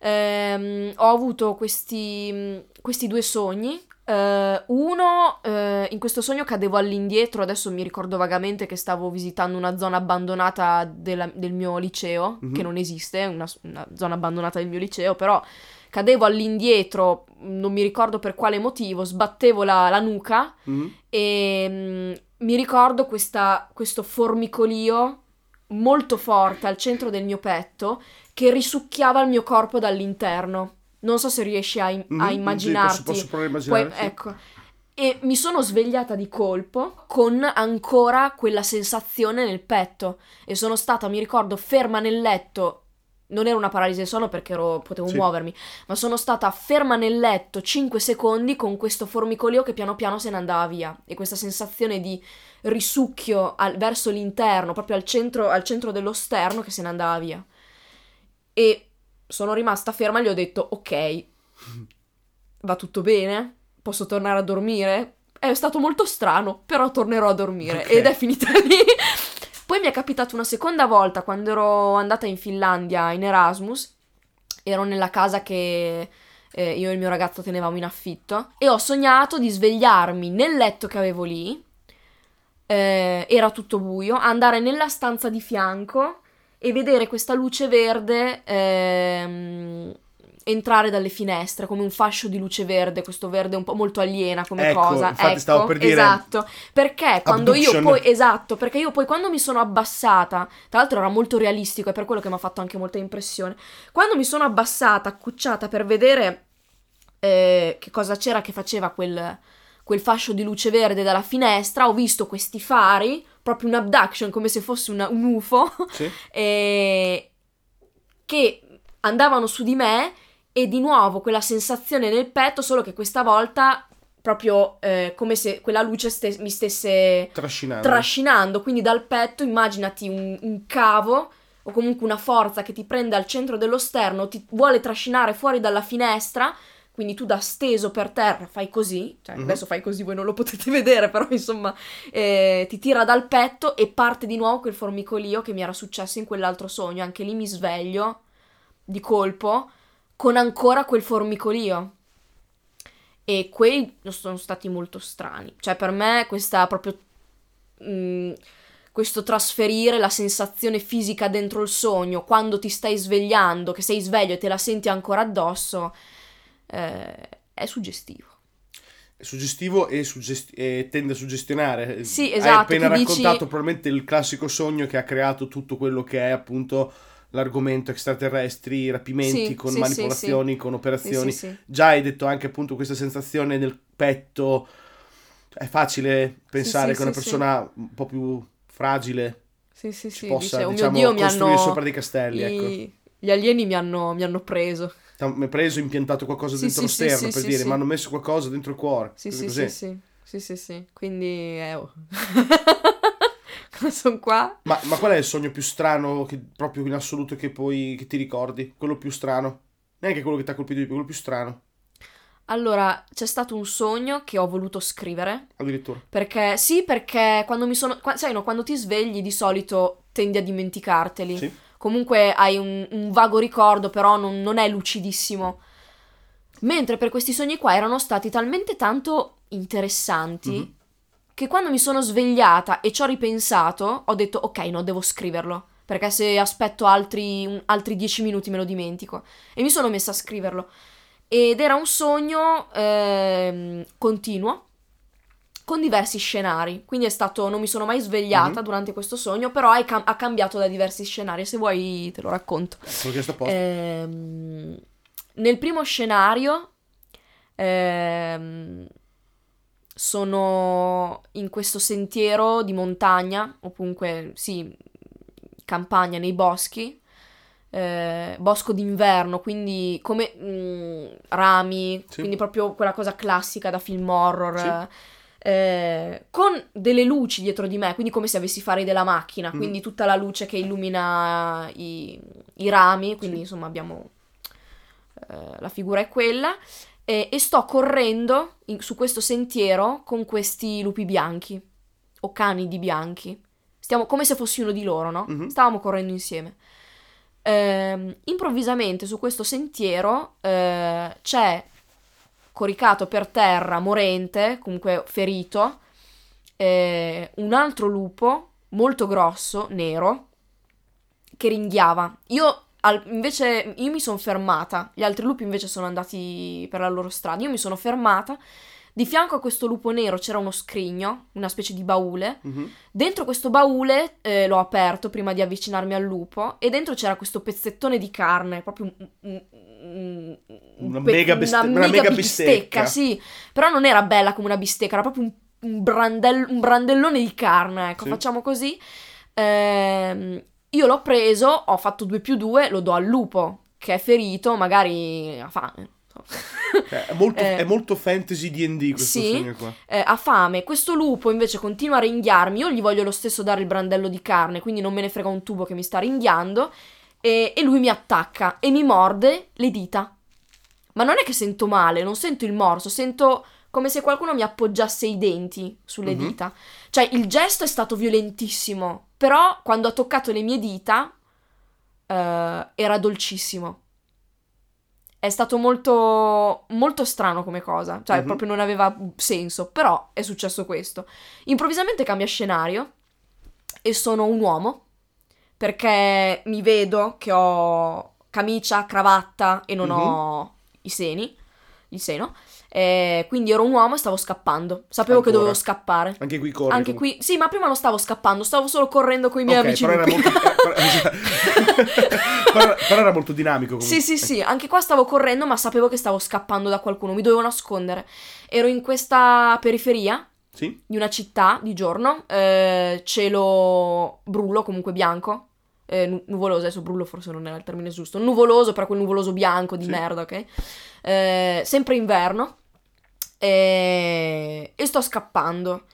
Ehm, ho avuto questi, questi due sogni Uh, uno, uh, in questo sogno cadevo all'indietro, adesso mi ricordo vagamente che stavo visitando una zona abbandonata della, del mio liceo, mm-hmm. che non esiste, una, una, zona abbandonata del mio liceo, però cadevo all'indietro, non mi ricordo per quale motivo, sbattevo la, la nuca mm-hmm. e um, mi ricordo questa, questo formicolio molto forte al centro del mio petto che risucchiava il mio corpo dall'interno. Non so se riesci a, mm-hmm, a immaginarti. Sì, posso, posso provare a immaginare. Poi, ecco. E mi sono svegliata di colpo con ancora quella sensazione nel petto. E sono stata, mi ricordo, ferma nel letto. Non era una paralisi del sonno perché ero, potevo sì. muovermi, ma sono stata ferma nel letto 5 secondi con questo formicolio che piano piano se ne andava via. E questa sensazione di risucchio al, verso l'interno, proprio al centro, al centro dello sterno che se ne andava via. E sono rimasta ferma e gli ho detto ok, va tutto bene? Posso tornare a dormire? È stato molto strano, però tornerò a dormire okay. ed è finita lì. [LAUGHS] Poi mi è capitato una seconda volta quando ero andata in Finlandia in Erasmus, ero nella casa che eh, io e il mio ragazzo tenevamo in affitto e ho sognato di svegliarmi nel letto che avevo lì, eh, era tutto buio, andare nella stanza di fianco e vedere questa luce verde ehm, entrare dalle finestre come un fascio di luce verde, questo verde un po' molto aliena come ecco, cosa. Infatti ecco, stavo per dire esatto. Perché quando abduction. io poi esatto, perché io poi quando mi sono abbassata, tra l'altro era molto realistico, è per quello che mi ha fatto anche molta impressione. Quando mi sono abbassata, accucciata per vedere eh, che cosa c'era che faceva quel quel fascio di luce verde dalla finestra, ho visto questi fari proprio un abduction, come se fosse una, un UFO, sì. [LAUGHS] e... che andavano su di me e di nuovo quella sensazione nel petto, solo che questa volta proprio eh, come se quella luce ste- mi stesse trascinando. trascinando. Quindi dal petto immaginati un, un, cavo o comunque una forza che ti prende al centro dello sterno, ti vuole trascinare fuori dalla finestra quindi tu da steso per terra fai così, cioè mm-hmm. adesso fai così, voi non lo [LAUGHS] potete vedere, però insomma eh, ti tira dal petto e parte di nuovo quel formicolio che mi era successo in quell'altro sogno. Anche lì mi sveglio di colpo con ancora quel formicolio. E quelli sono stati molto strani. Cioè, per me, questa proprio. Mh, mm, questo trasferire la sensazione fisica dentro il sogno quando ti stai svegliando, che sei sveglio e te la senti ancora addosso, eh, è suggestivo. È suggestivo e, suggesti- e, tende a suggestionare. Sì, esatto. Hai appena raccontato dici... probabilmente il classico sogno che ha creato tutto quello che è appunto l'argomento extraterrestri, rapimenti sì, con sì, manipolazioni, sì, con operazioni. Già hai detto anche appunto questa sensazione nel petto. È facile pensare che una persona un po' più fragile sì, sì, sì, possa dice, oh diciamo, Dio, costruire hanno... sopra dei castelli. I... Ecco. Gli alieni mi hanno, mi hanno preso. Mi ha preso, impiantato qualcosa sì, dentro sì, lo sterno, per dire, mi hanno messo qualcosa dentro il cuore. Sì, sì, sì, sì, sì, sì, sì, quindi... Eh, oh. [LAUGHS] sono qua. Ma, ma, qual è il sogno più strano, che, proprio in assoluto, che poi che ti ricordi? Quello più strano? Neanche quello che ti ha colpito di più, quello più strano. Allora, c'è stato un sogno che ho voluto scrivere. Addirittura. Perché, sì, perché quando mi sono... sai, no, quando ti svegli di solito tendi a dimenticarteli. Sì. Comunque hai un, un vago ricordo, però non, non, è lucidissimo. Mentre per questi sogni qua erano stati talmente tanto interessanti mm-hmm. che quando mi sono svegliata e ci ho ripensato, ho detto, ok, no, devo scriverlo. Perché se aspetto altri, altri dieci minuti me lo dimentico. E mi sono messa a scriverlo. Ed era un sogno eh, continuo con diversi scenari. Quindi è stato, non mi sono mai svegliata mm-hmm. durante questo sogno, però cam- ha cambiato da diversi scenari. Se vuoi te lo racconto. Ehm, nel primo scenario ehm, sono in questo sentiero di montagna, o comunque sì, campagna nei boschi eh, bosco d'inverno, quindi come mh, mm, rami, sì. quindi proprio quella cosa classica da film horror. Sì. Eh, con delle luci dietro di me, quindi come se avessi fare della macchina, mm. quindi tutta la luce che illumina i, i rami, quindi sì. insomma abbiamo eh, la figura è quella e, e sto correndo in, su questo sentiero con questi lupi bianchi o cani di bianchi. Stiamo come se fossi uno di loro, no? Mm-hmm. Stavamo correndo insieme eh, improvvisamente su questo sentiero eh, c'è coricato per terra, morente, comunque ferito, eh, un altro lupo molto grosso, nero, che ringhiava. Io al, invece io mi sono fermata, gli altri lupi invece sono andati per la loro strada. Io mi sono fermata di fianco a questo lupo nero c'era uno scrigno, una specie di baule. Mm-hmm. Dentro questo baule eh, l'ho aperto prima di avvicinarmi al lupo e dentro c'era questo pezzettone di carne, proprio un, un, un, una, mega, biste- una, una mega, bistecca. bistecca. Sì, però non era bella come una bistecca, era proprio un, brandell- un brandellone di carne. Ecco, sì. facciamo così. Eh, io l'ho preso, ho fatto 2 più 2, lo do al lupo che è ferito, magari ha fame eh, è, molto, [LAUGHS] eh, è, molto, fantasy D&D questo sì, qua. Eh, ha fame. Questo lupo invece continua a ringhiarmi. Io gli voglio lo stesso dare il brandello di carne, quindi non me ne frega un tubo che mi sta ringhiando. E, e lui mi attacca e mi morde le dita. Ma non è che sento male, non sento il morso, sento come se qualcuno mi appoggiasse i denti sulle mm-hmm. dita. Cioè, il gesto è stato violentissimo, però quando ha toccato le mie dita uh, era dolcissimo è stato molto, molto strano come cosa, cioè mm-hmm. proprio non aveva senso, però è successo questo. Improvvisamente cambia scenario e sono un uomo, perché mi vedo che ho camicia, cravatta e non mm-hmm. ho i seni, il seno, eh, quindi ero un uomo e stavo scappando. Sapevo Ancora. che dovevo scappare. Anche qui corri. Anche qui, sì, ma prima non stavo scappando, stavo solo correndo con i miei okay, amici. Però era, molto, però, [LAUGHS] però era molto dinamico. Comunque. Sì, sì, sì. Anche qua stavo correndo, ma sapevo che stavo scappando da qualcuno. Mi dovevo nascondere. Ero in questa periferia sì? di una città di giorno, eh, cielo brullo, comunque bianco. Eh, nu- nuvoloso, adesso brullo forse non era il termine giusto. Nuvoloso, però quel nuvoloso bianco di sì. merda, ok? Eh, sempre inverno e, e sto scappando.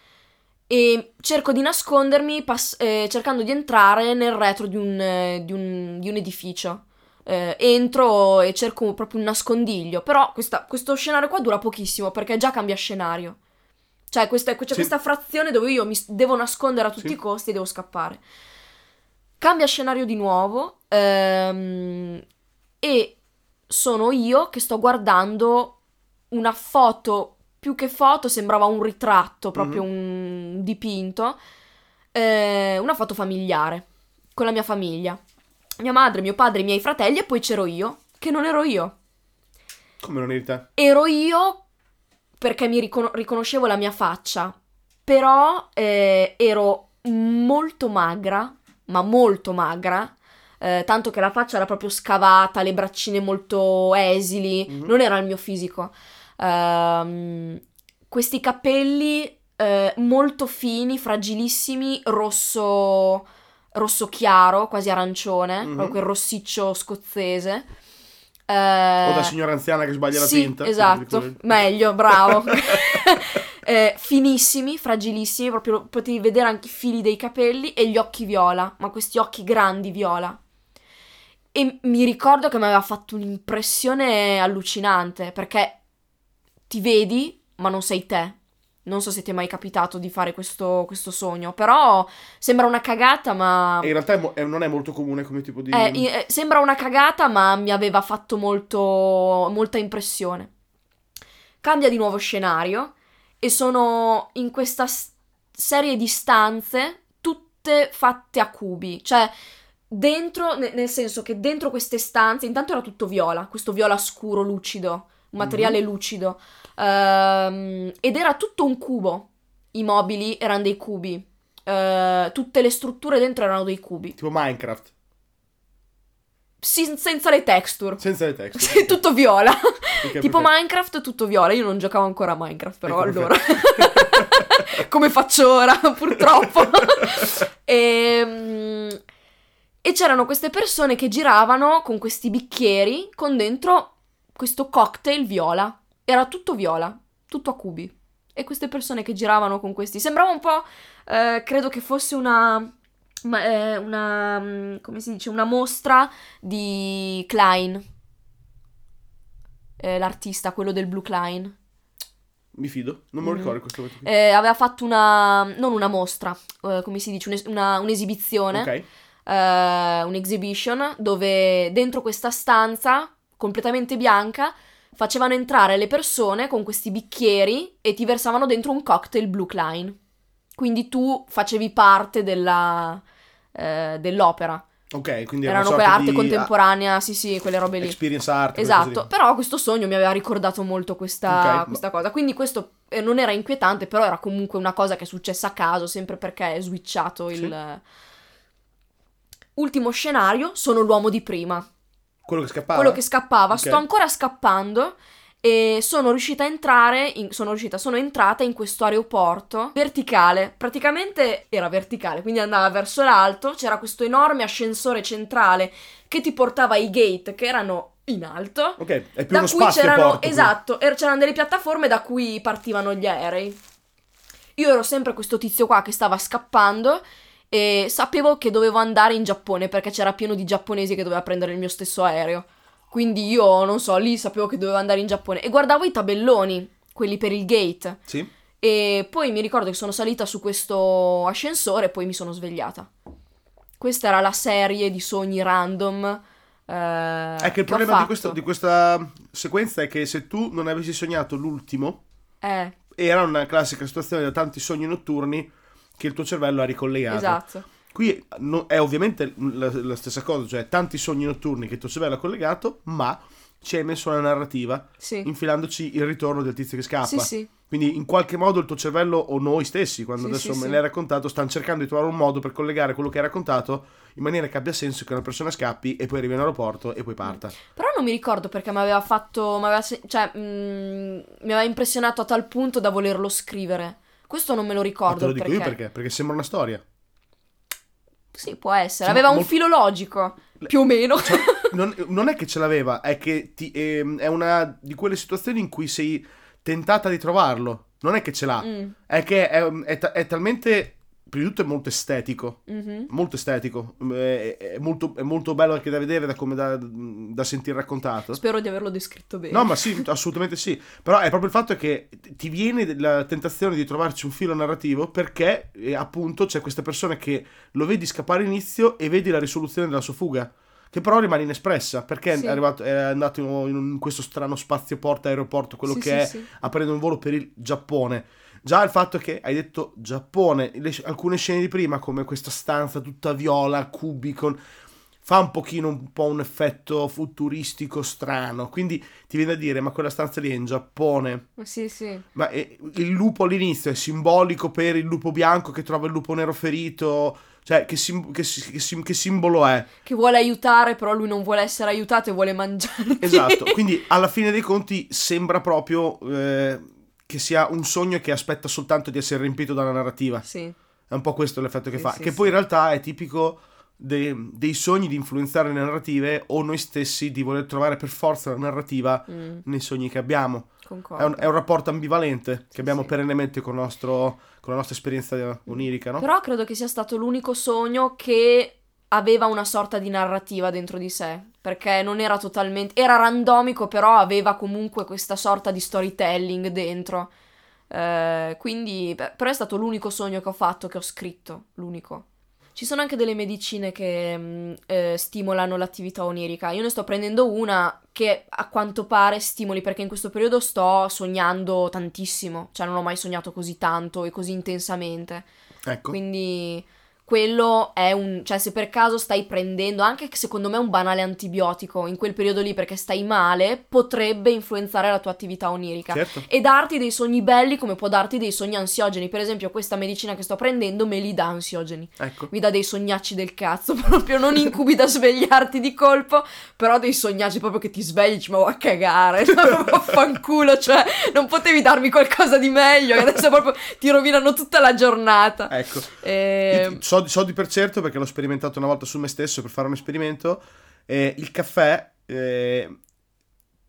E cerco di nascondermi pass- eh, cercando di entrare nel retro di un, eh, di un, di un edificio. Eh, entro e cerco proprio un nascondiglio. Però questa, questo scenario qua dura pochissimo perché già cambia scenario. Cioè, questa, c'è sì. questa frazione dove io mi devo nascondere a tutti sì. i costi e devo scappare. Cambia scenario di nuovo. Ehm, e sono io che sto guardando una foto, più che foto, sembrava un ritratto, proprio mm-hmm. un dipinto, eh, una foto familiare, con la mia famiglia. Mia madre, mio padre, i miei fratelli e poi c'ero io, che non ero io. Come non eri te? Ero io perché mi ricon- riconoscevo la mia faccia, però eh, ero molto magra, ma molto magra, eh, tanto che la faccia era proprio scavata, le braccine molto esili, mm-hmm. non era il mio fisico. Uh, questi capelli uh, molto fini, fragilissimi, rosso, rosso chiaro, quasi arancione, mm-hmm. quel rossiccio scozzese. Uh, o da signora anziana che sbaglia sì, la tinta. Esatto, meglio, bravo. [LAUGHS] [LAUGHS] eh, finissimi, fragilissimi, proprio potevi vedere anche i fili dei capelli e gli occhi viola, ma questi occhi grandi viola. E mi ricordo che mi aveva fatto un'impressione allucinante, perché ti vedi, ma non sei te. Non so se ti è mai capitato di fare questo, questo sogno, però sembra una cagata, ma... E in realtà è mo- è, non è molto comune come tipo di... Eh, eh, sembra una cagata, ma mi aveva fatto molto, molta impressione. Cambia di nuovo scenario e sono in questa s- serie di stanze tutte fatte a cubi, cioè dentro, ne- nel senso che dentro queste stanze, intanto era tutto viola, questo viola scuro, lucido, un materiale mm-hmm. lucido, um, ed era tutto un cubo, i mobili erano dei cubi, uh, tutte le strutture dentro erano dei cubi. Tipo Minecraft. Sì, senza le texture. Senza le texture. [LAUGHS] tutto viola. tipo Minecraft, tutto viola. Io non giocavo ancora a Minecraft, però allora. [LAUGHS] Come faccio ora, [LAUGHS] purtroppo. e, ehm, e c'erano queste persone che giravano con questi bicchieri con dentro questo cocktail viola. Era tutto viola, tutto a cubi. E queste persone che giravano con questi. Sembrava un po'. Eh, credo che fosse una è una, mm, come si dice, una mostra di Klein, eh, l'artista, quello del Blue Klein. Mi fido, non me lo ricordo mm. questo momento. Eh, aveva fatto una, non una mostra, eh, come si dice, una, un'esibizione, Ok. eh, un'exhibition, dove dentro questa stanza, completamente bianca, facevano entrare le persone con questi bicchieri e ti versavano dentro un cocktail Blue Klein. Quindi tu facevi parte della, eh, dell'opera. Ok, quindi erano quelle arte contemporanea, sì, sì, quelle robe lì. Experience art. Esatto, però questo sogno mi aveva ricordato molto questa, okay, questa ma... cosa. Quindi questo eh, non era inquietante, però era comunque una cosa che è successa a caso, sempre perché è switchato il... Sì. Ultimo scenario, sono l'uomo di prima. Quello che scappava? Quello che scappava. Okay. Sto ancora scappando e sono riuscita a entrare, in, sono riuscita, sono entrata in questo aeroporto verticale, praticamente era verticale, quindi andava verso l'alto, c'era questo enorme ascensore centrale che ti portava ai gate che erano in alto. Ok, è più da uno cui c'erano, porto, esatto, er, c'erano delle piattaforme da cui partivano gli aerei. Io ero sempre questo tizio qua che stava scappando e sapevo che dovevo andare in Giappone perché c'era pieno di giapponesi che doveva prendere il mio stesso aereo. Quindi io, non so, lì sapevo che dovevo andare in Giappone e guardavo i tabelloni, quelli per il gate. Sì. E poi mi ricordo che sono salita su questo ascensore e poi mi sono svegliata. Questa era la serie di sogni random. Eh, è che il problema di, questo, di, questa sequenza è che se tu non avessi sognato l'ultimo, eh. era una classica situazione da tanti sogni notturni che il tuo cervello ha ricollegato. Esatto. Qui è ovviamente la, la, stessa cosa, cioè tanti sogni notturni che il tuo cervello ha collegato, ma ci hai messo una narrativa, sì. infilandoci il ritorno del tizio che scappa. Sì, sì. Quindi in qualche modo il tuo cervello o noi stessi, quando adesso me l'hai raccontato, stanno cercando di trovare un modo per collegare quello che hai raccontato in maniera che abbia senso che una persona scappi e poi arrivi in aeroporto e poi parta. Però non mi ricordo perché mi aveva fatto, m'aveva, cioè mh, mm, mi aveva impressionato a tal punto da volerlo scrivere. Questo non me lo ricordo. Ma te lo dico perché. io perché? Perché sembra una storia. Sì, può essere. Aveva un filo logico, più o meno. Cioè, [LAUGHS] non, non, è che ce l'aveva, è che ti, eh, è una di quelle situazioni in cui sei tentata di trovarlo. Non è che ce l'ha, mm. è che è, è, è talmente prima di tutto è molto estetico, mm-hmm. molto estetico, è, è, molto, è, molto, bello anche da vedere, da, come da, da sentire raccontato. Spero di averlo descritto bene. No, ma sì, assolutamente sì, però è proprio il fatto che ti viene la tentazione di trovarci un filo narrativo perché eh, appunto c'è questa persona che lo vedi scappare all'inizio e vedi la risoluzione della sua fuga che però rimane inespressa perché Sì. è, arrivato, è andato in, in questo strano spazio porta aeroporto, quello Sì, che sì, è, a prendere un volo per il Giappone. Già il fatto che hai detto Giappone, le- alcune scene di prima, come questa stanza tutta viola, cubi con fa un pochino un po' un effetto futuristico strano. Quindi ti viene da dire, ma quella stanza lì è in Giappone. Sì, sì. Ma eh, il lupo all'inizio è simbolico per il lupo bianco che trova il lupo nero ferito. Cioè, che, sim- che si- che sim- che simbolo è? Che vuole aiutare, però lui non vuole essere aiutato e vuole mangiarti. Esatto, [LAUGHS] quindi alla fine dei conti sembra proprio eh, che sia un sogno che aspetta soltanto di essere riempito dalla narrativa. Sì. È un po' questo l'effetto che Sì, fa. sì, che poi in realtà è tipico de- dei sogni di influenzare le narrative o noi stessi di voler trovare per forza la narrativa Mm, nei sogni che abbiamo. È un, è un rapporto ambivalente che abbiamo perennemente con, nostro- con la nostra esperienza onirica, no? Però credo che sia stato l'unico sogno che aveva una sorta di narrativa dentro di sé, perché non era totalmente... era randomico, però aveva comunque questa sorta di storytelling dentro. Eh, quindi, però è stato l'unico sogno che ho fatto, che ho scritto, l'unico. Ci sono anche delle medicine che mh, eh, stimolano l'attività onirica. Io ne sto prendendo una che a quanto pare stimoli, perché in questo periodo sto sognando tantissimo, cioè non ho mai sognato così tanto e così intensamente. Ecco. Quindi quello è un... cioè se per caso stai prendendo anche che secondo me un banale antibiotico in quel periodo lì perché stai male, potrebbe influenzare la tua attività onirica. Certo. E darti dei sogni belli come può darti dei sogni ansiogeni. Per esempio questa medicina che sto prendendo me li dà ansiogeni. Ecco. Mi dà dei sognacci del cazzo, [LAUGHS] proprio non incubi da svegliarti di colpo, però dei sognacci proprio che ti svegli dici ma va a cagare, [LAUGHS] proprio fanculo, cioè non potevi darmi qualcosa di meglio, che adesso proprio ti rovinano tutta la giornata. Ecco. E... Io ti- so, so di per certo perché l'ho sperimentato una volta su me stesso per fare un esperimento. eh, il caffè eh,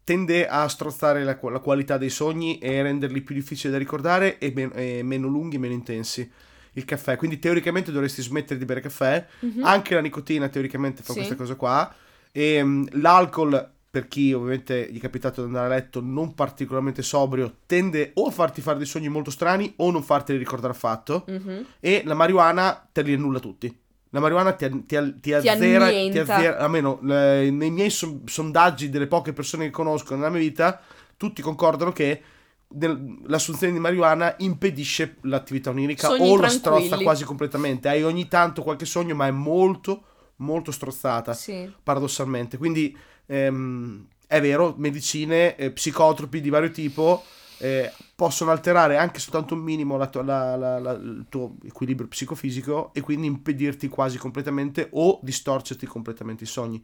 tende a strozzare la, la qualità dei sogni e renderli più difficili da ricordare e, men- e meno lunghi, meno intensi. Il caffè, quindi teoricamente dovresti smettere di bere caffè. Mhm. Anche la nicotina teoricamente fa Sì. questa cosa qua. E mm, l'alcol, per chi ovviamente gli è capitato di andare a letto non particolarmente sobrio, tende o a farti fare dei sogni molto strani o non farteli ricordare affatto Mhm. e la marijuana te li annulla tutti. La marijuana ti, ti, ti azzera, ti azzera- almeno le- nei miei son- sondaggi delle poche persone che conosco nella mia vita, tutti concordano che del- l'assunzione di marijuana impedisce l'attività onirica Sogni o la strozza quasi completamente. Hai ogni tanto qualche sogno, ma è molto, molto strozzata, Sì. paradossalmente. Quindi ehm, è vero, medicine, eh, psicotropi di vario tipo eh, possono alterare anche soltanto un minimo la tua- la- la- il tuo equilibrio psicofisico e quindi impedirti quasi completamente o distorcerti completamente i sogni.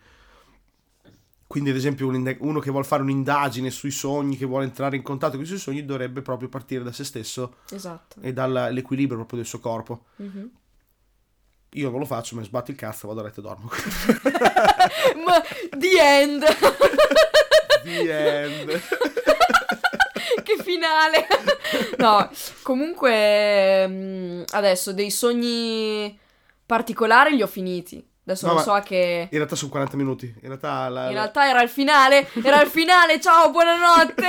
Quindi, ad esempio, uno che vuole fare un'indagine sui sogni, che vuole entrare in contatto con i suoi sogni, dovrebbe proprio partire da se stesso Esatto. e dall'equilibrio proprio del suo corpo. Mhm. Io non lo faccio, me ne sbatto il cazzo, vado a letto e dormo. [LAUGHS] Ma the end. [LAUGHS] The end. [LAUGHS] che finale. no, comunque mm, adesso dei sogni particolari li ho finiti. Adesso No, ma- so che In realtà sono 40 minuti. In realtà, la- in realtà era il finale. Era il finale. Ciao, buonanotte.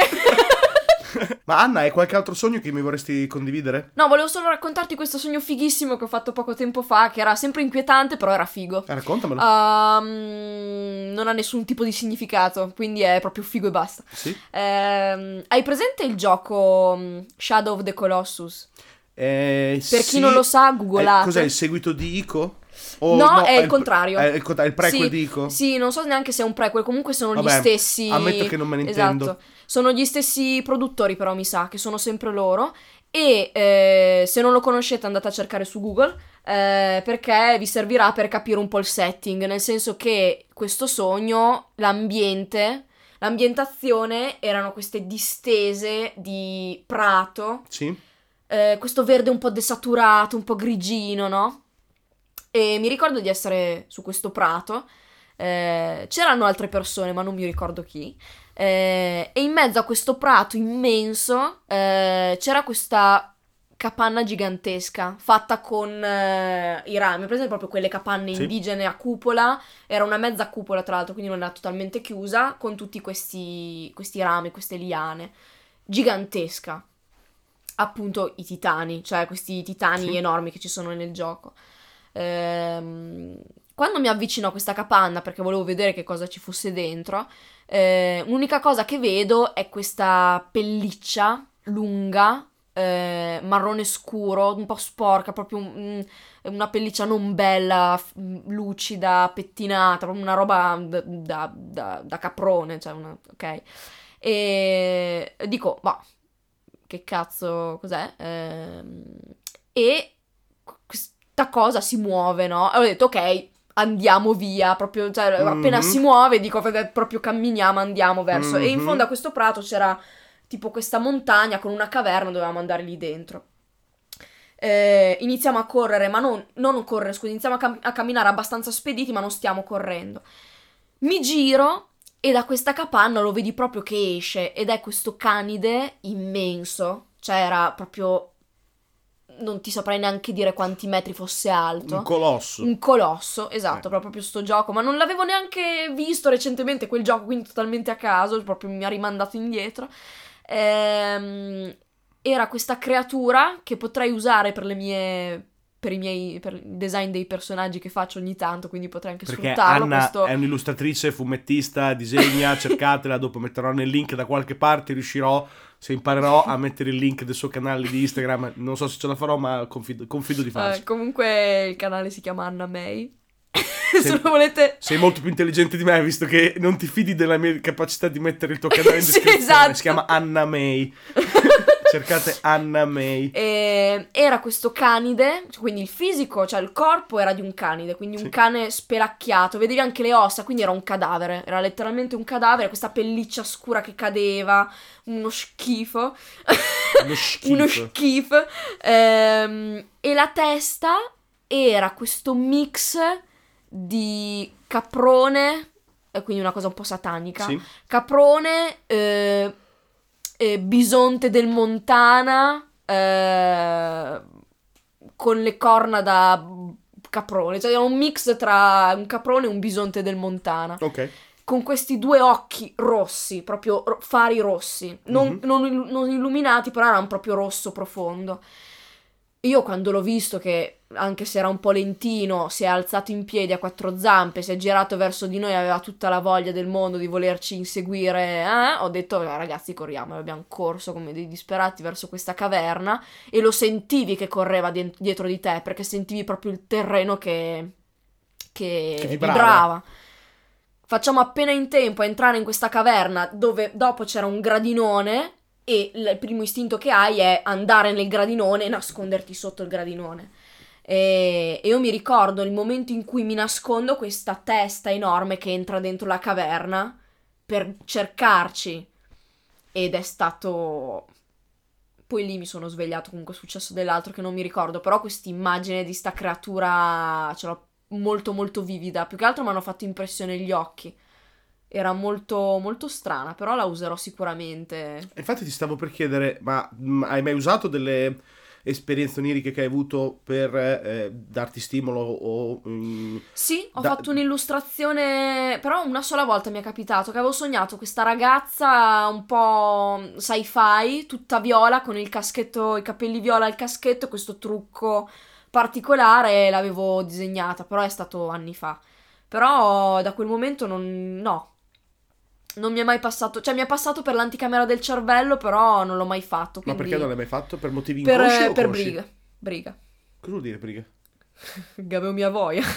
[LAUGHS] Ma Anna, hai qualche altro sogno che mi vorresti condividere? No, volevo solo raccontarti questo sogno fighissimo che ho fatto poco tempo fa, che era sempre inquietante, però era figo. Eh, raccontamelo. Ehm, non ha nessun tipo di significato, quindi è proprio figo e basta. Sì. Ehm, hai presente il gioco mm, Shadow of the Colossus? Eh, Per chi non lo sa, googolate. Eh, cos'è il seguito di Ico? O No, è il contrario. È il, è il prequel Sì, di Ico? Sì, non so neanche se è un prequel, comunque sono Vabbè, gli stessi. ammetto che non me ne intendo. Esatto. Sono gli stessi produttori, però mi sa che sono sempre loro. E eh, se non lo conoscete, andate a cercare su Google. eh, perché vi servirà per capire un po' il setting. Nel senso che questo sogno, l'ambiente, l'ambientazione erano queste distese di prato Sì. eh, questo verde un po' desaturato, un po' grigino, no? E mi ricordo di essere su questo prato. eh, c'erano altre persone, ma non mi ricordo chi. Eh, e in mezzo a questo prato immenso eh, c'era questa capanna gigantesca fatta con eh, i rami. Presente proprio quelle capanne Sì. indigene a cupola. Era una mezza cupola, tra l'altro, quindi non era totalmente chiusa, con tutti questi, questi rami, queste liane. Gigantesca appunto i titani, cioè questi titani Sì. enormi che ci sono nel gioco. Ehm, quando mi avvicino a questa capanna perché volevo vedere che cosa ci fosse dentro, eh, l'unica cosa che vedo è questa pelliccia lunga, eh, marrone scuro, un po' sporca, proprio un, una pelliccia non bella, f- lucida, pettinata, proprio una roba da, da, da, da caprone, cioè una, ok? E dico, ma che cazzo, cos'è? Eh, e questa cosa si muove, no? E ho detto, ok, andiamo via, proprio, cioè, mm-hmm. appena si muove dico proprio camminiamo, andiamo verso. Mm-hmm. E in mhm. fondo a questo prato c'era tipo questa montagna con una caverna, dovevamo andare lì dentro. Eh, iniziamo a correre, ma non, non correre, scusa, iniziamo a, cam- a camminare abbastanza spediti, ma non stiamo correndo. Mi giro e da questa capanna lo vedi proprio che esce ed è questo canide immenso, cioè era proprio non ti saprei neanche dire quanti metri fosse alto. Un colosso. Un colosso, esatto, eh. proprio sto gioco, ma non l'avevo neanche visto recentemente quel gioco, quindi totalmente a caso, proprio mi ha rimandato indietro. Ehm, era questa creatura che potrei usare per le mie per i miei per il design dei personaggi che faccio ogni tanto, quindi potrei anche Perché sfruttarlo. Anna questo... è un'illustratrice, fumettista, disegna, [LAUGHS] cercatela, dopo metterò nel link da qualche parte, riuscirò se imparerò a mettere il link del suo canale di Instagram, non so se ce la farò, ma confido, confido di farlo. Uh, comunque il canale si chiama Anna May. [LAUGHS] Sei, se lo volete... sei molto più intelligente di me, visto che non ti fidi della mia capacità di mettere il tuo canale in [LAUGHS] descrizione. sì, esatto. Si chiama Anna May. Cercate Anna May. E era questo canide, quindi il fisico, cioè il corpo era di un canide, quindi un sì. cane spelacchiato. Vedevi anche le ossa, quindi era un cadavere. Era letteralmente un cadavere, questa pelliccia scura che cadeva, uno schifo. Uno schifo. [LAUGHS] uno schifo. Ehm, e la testa era questo mix di caprone, quindi una cosa un po' satanica. Sì. Caprone, eh, eh, bisonte del Montana eh, con le corna da caprone, cioè era un mix tra un caprone e un bisonte del Montana. Ok. Con questi due occhi rossi, proprio fari rossi, non, mm-hmm. non, non illuminati, però erano proprio rosso profondo. Io quando l'ho visto che, anche se era un po' lentino, si è alzato in piedi a quattro zampe, si è girato verso di noi, aveva tutta la voglia del mondo di volerci inseguire, eh? ho detto ragazzi corriamo, abbiamo corso come dei disperati verso questa caverna e lo sentivi che correva di- dietro di te perché sentivi proprio il terreno che, che, che vibrava. vibrava. Facciamo appena in tempo a entrare in questa caverna dove dopo c'era un gradinone e il primo istinto che hai è andare nel gradinone e nasconderti sotto il gradinone. E, io mi ricordo il momento in cui mi nascondo questa testa enorme che entra dentro la caverna per cercarci. Ed è stato poi lì mi sono svegliato comunque è successo dell'altro che non mi ricordo però questa immagine di sta creatura ce l'ho molto molto vivida. Più che altro mi hanno fatto impressione gli occhi era molto, molto strana, però la userò sicuramente. Infatti ti stavo per chiedere, ma mh, mm, hai mai usato delle esperienze oniriche che hai avuto per eh, darti stimolo o... Mm, sì, ho da... fatto un'illustrazione, però una sola volta mi è capitato che avevo sognato questa ragazza un po' sci-fi, tutta viola, con il caschetto, i capelli viola il caschetto, questo trucco particolare, l'avevo disegnata, però è stato anni fa. Però da quel momento non... no, non mi è mai passato, cioè mi è passato per l'anticamera del cervello, però non l'ho mai fatto. Quindi... Ma perché non l'hai mai fatto? Per motivi per, inconsci o Per briga. Briga. Cosa vuol dire briga? [LAUGHS] Gavevo mia voglia. [LAUGHS]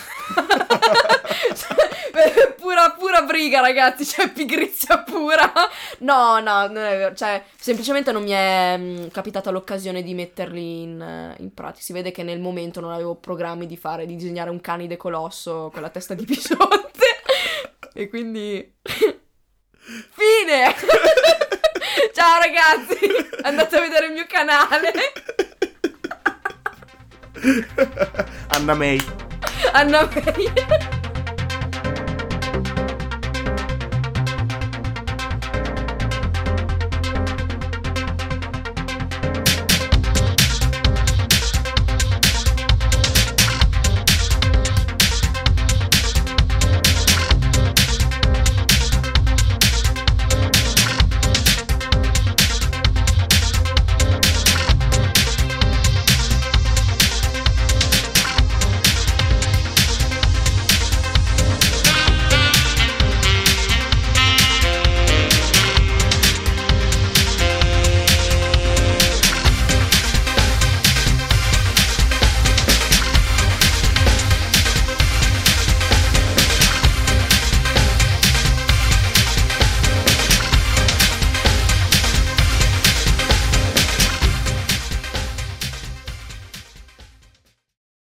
pura, pura briga, ragazzi, cioè pigrizia pura. No, no, non è vero. Cioè, semplicemente non mi è mh, mm, capitata l'occasione di metterli in, in pratica. Si vede che nel momento non avevo programmi di fare, di disegnare un canide colosso con la testa di bisonte. [LAUGHS] e quindi... Fine! [LAUGHS] Ciao ragazzi, andate a vedere il mio canale. Anna May. Anna May.